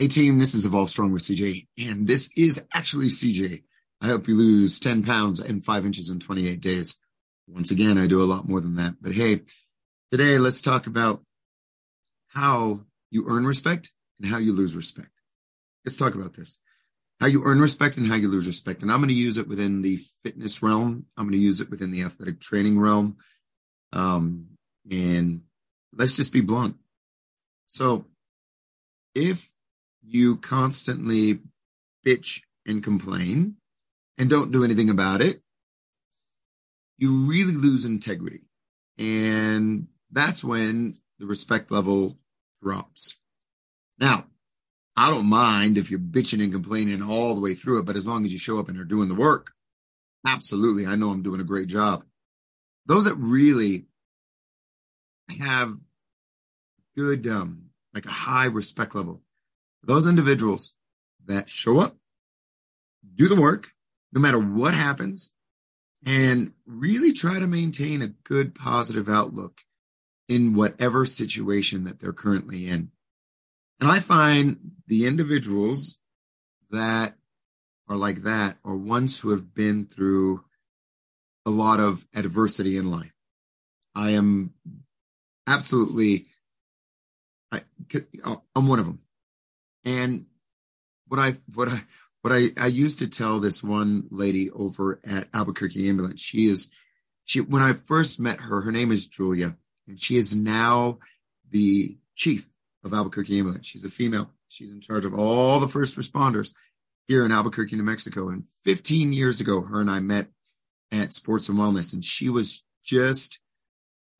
Hey team, this is Evolve Strong with CJ, and this is actually CJ. I hope you lose 10 pounds and 5 inches in 28 days. Once again, I do a lot more than that. But hey, today let's talk about how you earn respect and how you lose respect. Let's talk about this. How you earn respect and how you lose respect. And I'm going to use it within the fitness realm. I'm going to use it within the athletic training realm. Um, and let's just be blunt. So if you constantly bitch and complain and don't do anything about it, you really lose integrity. And that's when the respect level drops. Now, I don't mind if you're bitching and complaining all the way through it, but as long as you show up and are doing the work, absolutely. I know I'm doing a great job. Those that really have good, um, like a high respect level, those individuals that show up, do the work, no matter what happens, and really try to maintain a good positive outlook in whatever situation that they're currently in. And I find the individuals that are like that are ones who have been through a lot of adversity in life. I am absolutely, I, I'm one of them. And what I what I what I, I used to tell this one lady over at Albuquerque Ambulance, she is she when I first met her, her name is Julia, and she is now the chief of Albuquerque Ambulance. She's a female. She's in charge of all the first responders here in Albuquerque, New Mexico. And 15 years ago, her and I met at Sports and Wellness, and she was just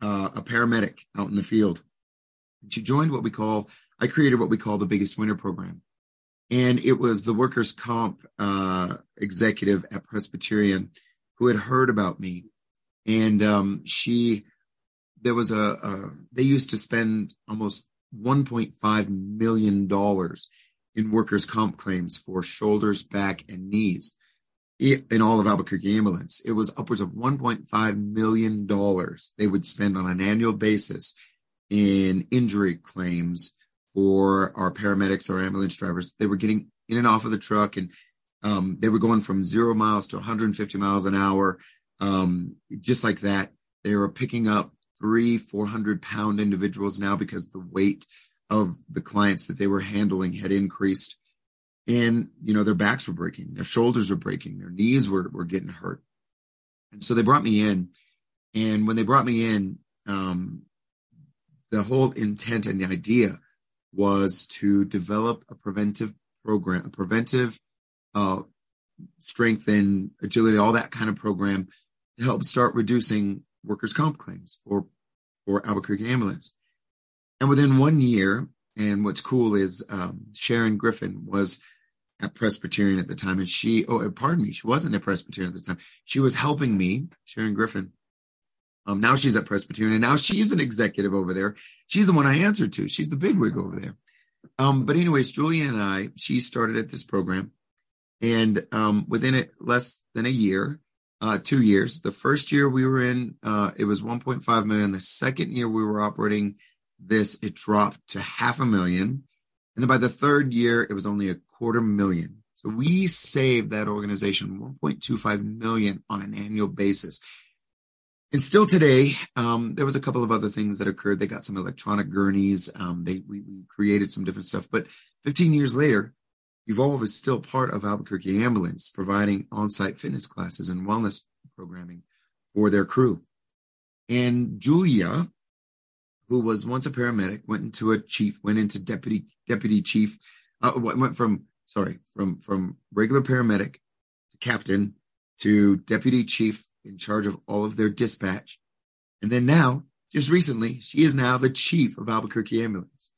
uh, a paramedic out in the field. She joined what we call I created what we call the biggest winner program. And it was the workers' comp uh, executive at Presbyterian who had heard about me. And um, she, there was a, a, they used to spend almost $1.5 million in workers' comp claims for shoulders, back, and knees in all of Albuquerque ambulance. It was upwards of $1.5 million they would spend on an annual basis in injury claims for our paramedics, our ambulance drivers. They were getting in and off of the truck and um, they were going from zero miles to 150 miles an hour. Um, just like that. They were picking up three, 400 pound individuals now because the weight of the clients that they were handling had increased. And, you know, their backs were breaking, their shoulders were breaking, their knees were, were getting hurt. And so they brought me in. And when they brought me in, um, the whole intent and the idea was to develop a preventive program, a preventive uh, strength and agility, all that kind of program to help start reducing workers' comp claims for, for Albuquerque Ambulance. And within one year, and what's cool is um, Sharon Griffin was at Presbyterian at the time, and she, oh, pardon me, she wasn't at Presbyterian at the time. She was helping me, Sharon Griffin, um, now she's at Presbyterian, and now she's an executive over there. She's the one I answered to. She's the bigwig over there. Um, but anyways, Julia and I, she started at this program, and um, within it less than a year, uh, two years. The first year we were in, uh, it was 1.5 million. The second year we were operating this, it dropped to half a million, and then by the third year, it was only a quarter million. So we saved that organization 1.25 million on an annual basis. And still today, um, there was a couple of other things that occurred. They got some electronic gurneys. Um, they we, we, created some different stuff. But 15 years later, Evolve is still part of Albuquerque Ambulance, providing on-site fitness classes and wellness programming for their crew. And Julia, who was once a paramedic, went into a chief, went into deputy deputy chief, uh, went from sorry from from regular paramedic to captain to deputy chief in charge of all of their dispatch. And then now, just recently, she is now the chief of Albuquerque Ambulance.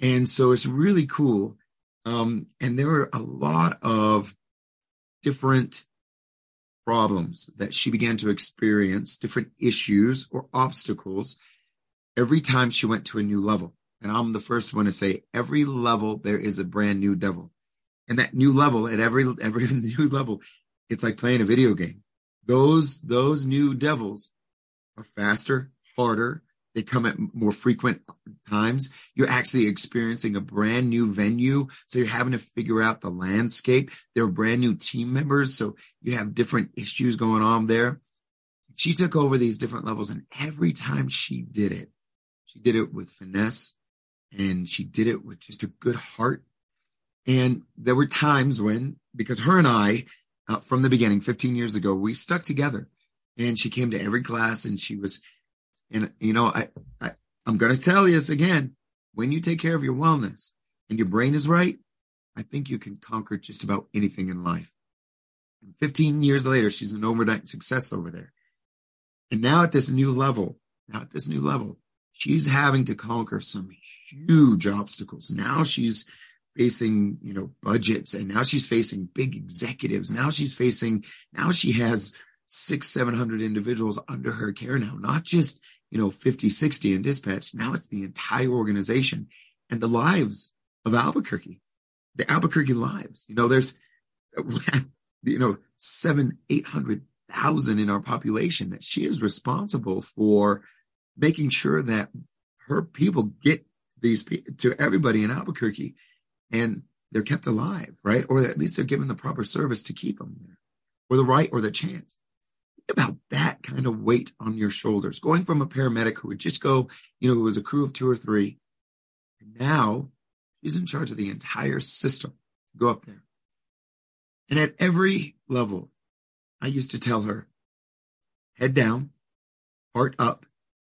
And so it's really cool. Um, and there were a lot of different problems that she began to experience, different issues or obstacles every time she went to a new level. And I'm the first one to say every level there is a brand new devil. And that new level at every every new level, it's like playing a video game those those new devils are faster, harder. they come at more frequent times. You're actually experiencing a brand new venue. So you're having to figure out the landscape. There are brand new team members. So you have different issues going on there. She took over these different levels and every time she did it, she did it with finesse and she did it with just a good heart. And there were times when, because her and I, uh, from the beginning, 15 years ago, we stuck together and she came to every class and she was and you know, I, I I'm going to tell you this again. When you take care of your wellness and your brain is right, I think you can conquer just about anything in life. And 15 years later, she's an overnight success over there. And now at this new level, now at this new level, she's having to conquer some huge obstacles. Now she's facing, you know, budgets and now she's facing big executives. Now she's facing, now she has six, 700 individuals under her care now, not just you know, 50, 60 in dispatch. Now it's the entire organization and the lives of Albuquerque, the Albuquerque lives. You know, there's, you know, seven, 800,000 in our population that she is responsible for making sure that her people get these to everybody in Albuquerque and they're kept alive, right? Or at least they're given the proper service to keep them there or the right or the chance about that kind of weight on your shoulders, going from a paramedic who would just go, you know, who was a crew of two or three. And now she's in charge of the entire system to go up there. And at every level, I used to tell her, head down, heart up,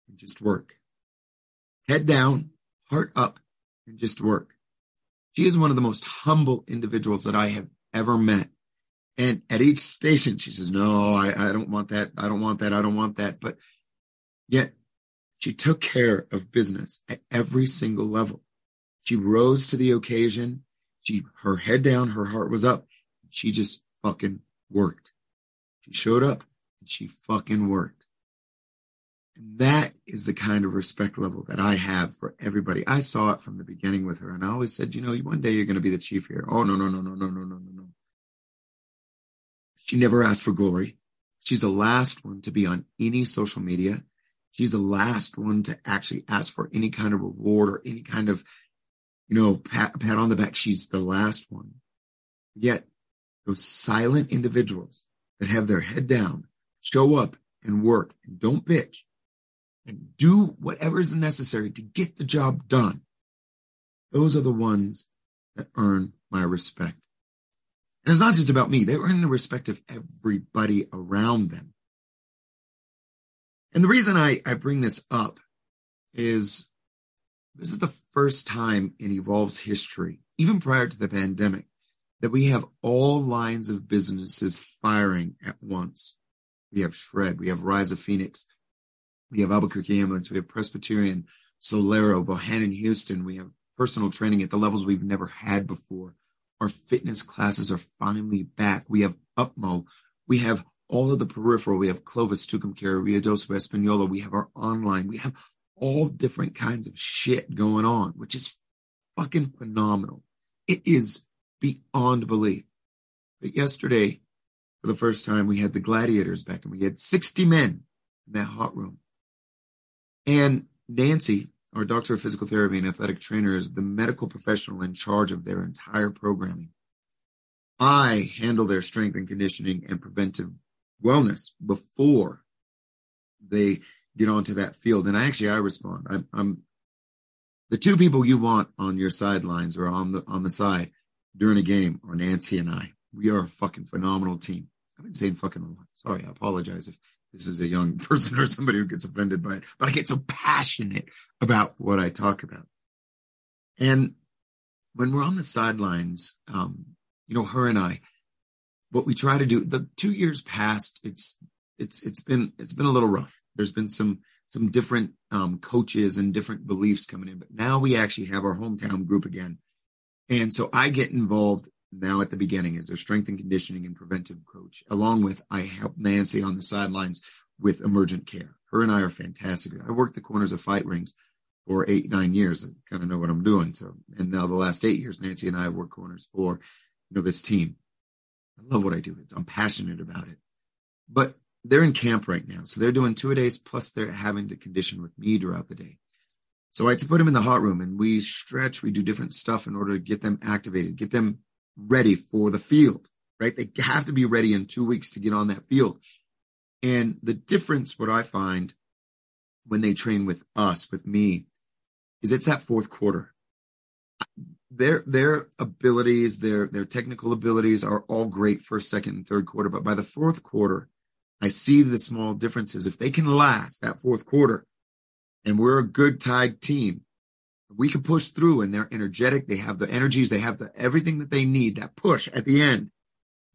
and just work. Head down, heart up, and just work. She is one of the most humble individuals that I have ever met. And at each station, she says, no, I, I don't want that. I don't want that. I don't want that. But yet she took care of business at every single level. She rose to the occasion. She, her head down, her heart was up. She just fucking worked. She showed up and she fucking worked. And that is the kind of respect level that I have for everybody. I saw it from the beginning with her. And I always said, you know, one day you're going to be the chief here. Oh, no, no, no, no, no, no, no, no, no. She never asked for glory. She's the last one to be on any social media. She's the last one to actually ask for any kind of reward or any kind of, you know, pat, pat on the back. She's the last one. Yet those silent individuals that have their head down, show up and work and don't bitch and do whatever is necessary to get the job done. Those are the ones that earn my respect. And it's not just about me. They earn the respect of everybody around them. And the reason I, I bring this up is this is the first time in Evolve's history, even prior to the pandemic, that we have all lines of businesses firing at once. We have Shred, we have Rise of Phoenix, we have Albuquerque Ambulance, we have Presbyterian, Solero, Bohannan Huston, we have personal training at the levels we've never had before. Our fitness classes are finally back. We have Upmo. We have all of the peripheral. We have Clovis, Tucumcari, Rio Doce, Espanola. We have our online. We have all different kinds of shit going on, which is fucking phenomenal. It is beyond belief. But yesterday, for the first time, we had the gladiators back and we had 60 men in that hot room. And Nancy, our doctor of physical therapy and athletic trainer is the medical professional in charge of their entire programming. I handle their strength and conditioning and preventive wellness before they get onto that field. And I actually, I respond. I'm, I'm the two people you want on your sidelines or on the, on the side during a game are Nancy and I. We are a fucking phenomenal team. I've been saying fucking a lot. Sorry. I apologize if this is a young person or somebody who gets offended by it, but I get so passionate about what I talk about. And when we're on the sidelines, um, you know, her and I, what we try to do, the two years past, it's, it's, it's been, it's been a little rough. There's been some, some different, um, coaches and different beliefs coming in, but now we actually have our hometown group again. And so I get involved now at the beginning as their strength and conditioning and preventive coach. Along with I help Nancy on the sidelines with emergent care. Her and I are fantastic. I worked the corners of fight rings for eight, nine years. I kind of know what I'm doing. So, and now the last eight years, Nancy and I have worked corners for, you know, this team. I love what I do. I'm passionate about it. But they're in camp right now. So they're doing two a days plus they're having to condition with me throughout the day. So I had to put them in the hot room and we stretch, we do different stuff in order to get them activated, get them ready for the field, right? They have to be ready in two weeks to get on that field. And the difference, what I find when they train with us, with me, is it's that fourth quarter. Their their abilities, their their technical abilities are all great first, second, and third quarter. But by the fourth quarter, I see the small differences. If they can last that fourth quarter, and we're a good tied team. We can push through and they're energetic. They have the energies. They have the everything that they need. That push at the end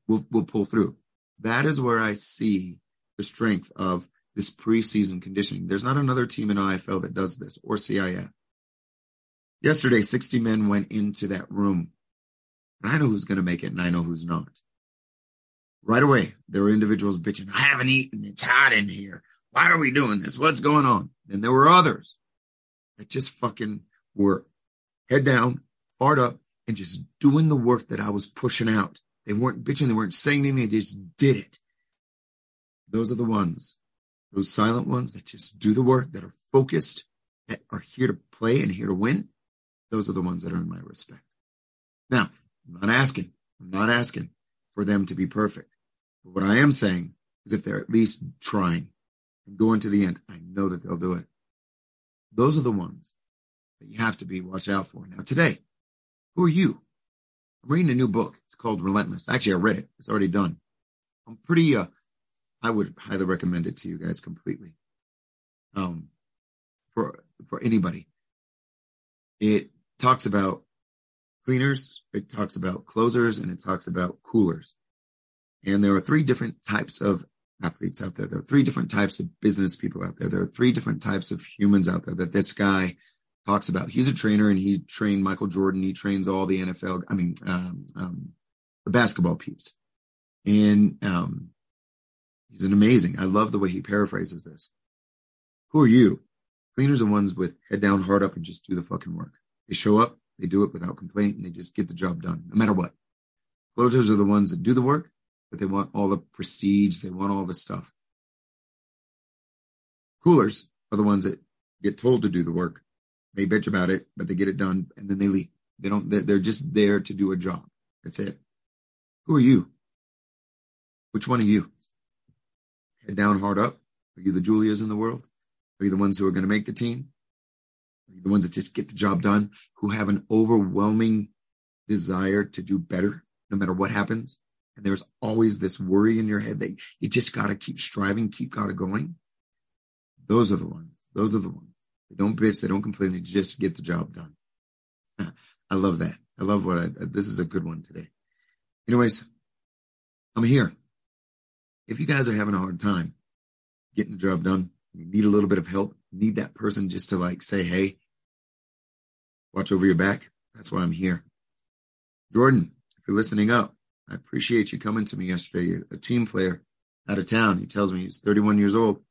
will will pull through. That is where I see the strength of this preseason conditioning. There's not another team in IFL that does this or CIF. Yesterday, 60 men went into that room. And I know who's going to make it and I know who's not. Right away, there were individuals bitching, I haven't eaten. It's hot in here. Why are we doing this? What's going on? And there were others that just fucking were head down, hard up, and just doing the work that I was pushing out. They weren't bitching, they weren't saying anything, they just did it. Those are the ones, those silent ones that just do the work, that are focused, that are here to play and here to win. Those are the ones that earn my respect. Now, I'm not asking, I'm not asking for them to be perfect. But what I am saying is if they're at least trying, and going to the end, I know that they'll do it. Those are the ones that you have to be watch out for. Now, today, who are you? I'm reading a new book. It's called Relentless. Actually, I read it. It's already done. I'm pretty, uh, I would highly recommend it to you guys completely. Um, for, for anybody. It talks about cleaners, it talks about closers, and it talks about coolers. And there are three different types of athletes out there. There are three different types of business people out there. There are three different types of humans out there that this guy talks about. He's a trainer and he trained Michael Jordan. He trains all the NFL, I mean, um, um, the basketball peeps. And, um, he's an amazing. I love the way he paraphrases this. Who are you? Cleaners are ones with head down, hard up, and just do the fucking work. They show up, they do it without complaint, and they just get the job done, no matter what. Closers are the ones that do the work, but they want all the prestige, they want all the stuff. Coolers are the ones that get told to do the work. They bitch about it, but they get it done and then they leave. They don't, they're just there to do a job. That's it. Who are you? Which one are you? Head down, hard up. Are you the Julias in the world? Are you the ones who are going to make the team? Are you the ones that just get the job done, who have an overwhelming desire to do better no matter what happens? and there's always this worry in your head that you just got to keep striving, keep got to going. Those are the ones. Those are the ones. They don't bitch. They don't complain. They just get the job done. I love that. I love what I, this is a good one today. Anyways, I'm here. If you guys are having a hard time getting the job done, you need a little bit of help, need that person just to like say, Hey, watch over your back. That's why I'm here. Jordan, if you're listening up, I appreciate you coming to me yesterday. A team player out of town. He tells me he's 31 years old,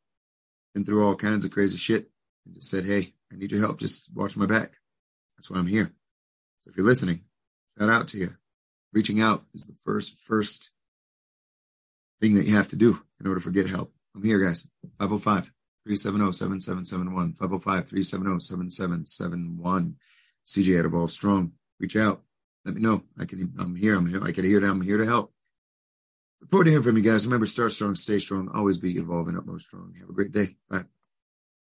been through all kinds of crazy shit, and just said, Hey, I need your help. Just watch my back. That's why I'm here. So if you're listening, shout out to you. Reaching out is the first, first thing that you have to do in order to get help. I'm here, guys. 505 370 7771. 505 370 7771. CJ at Evolve Strong. Reach out let me know. I can. I'm here. I'm here. I can hear. That. I'm here to help. Forward to hear from you guys. Remember, start strong, stay strong, always be evolving, utmost strong. Have a great day. Bye.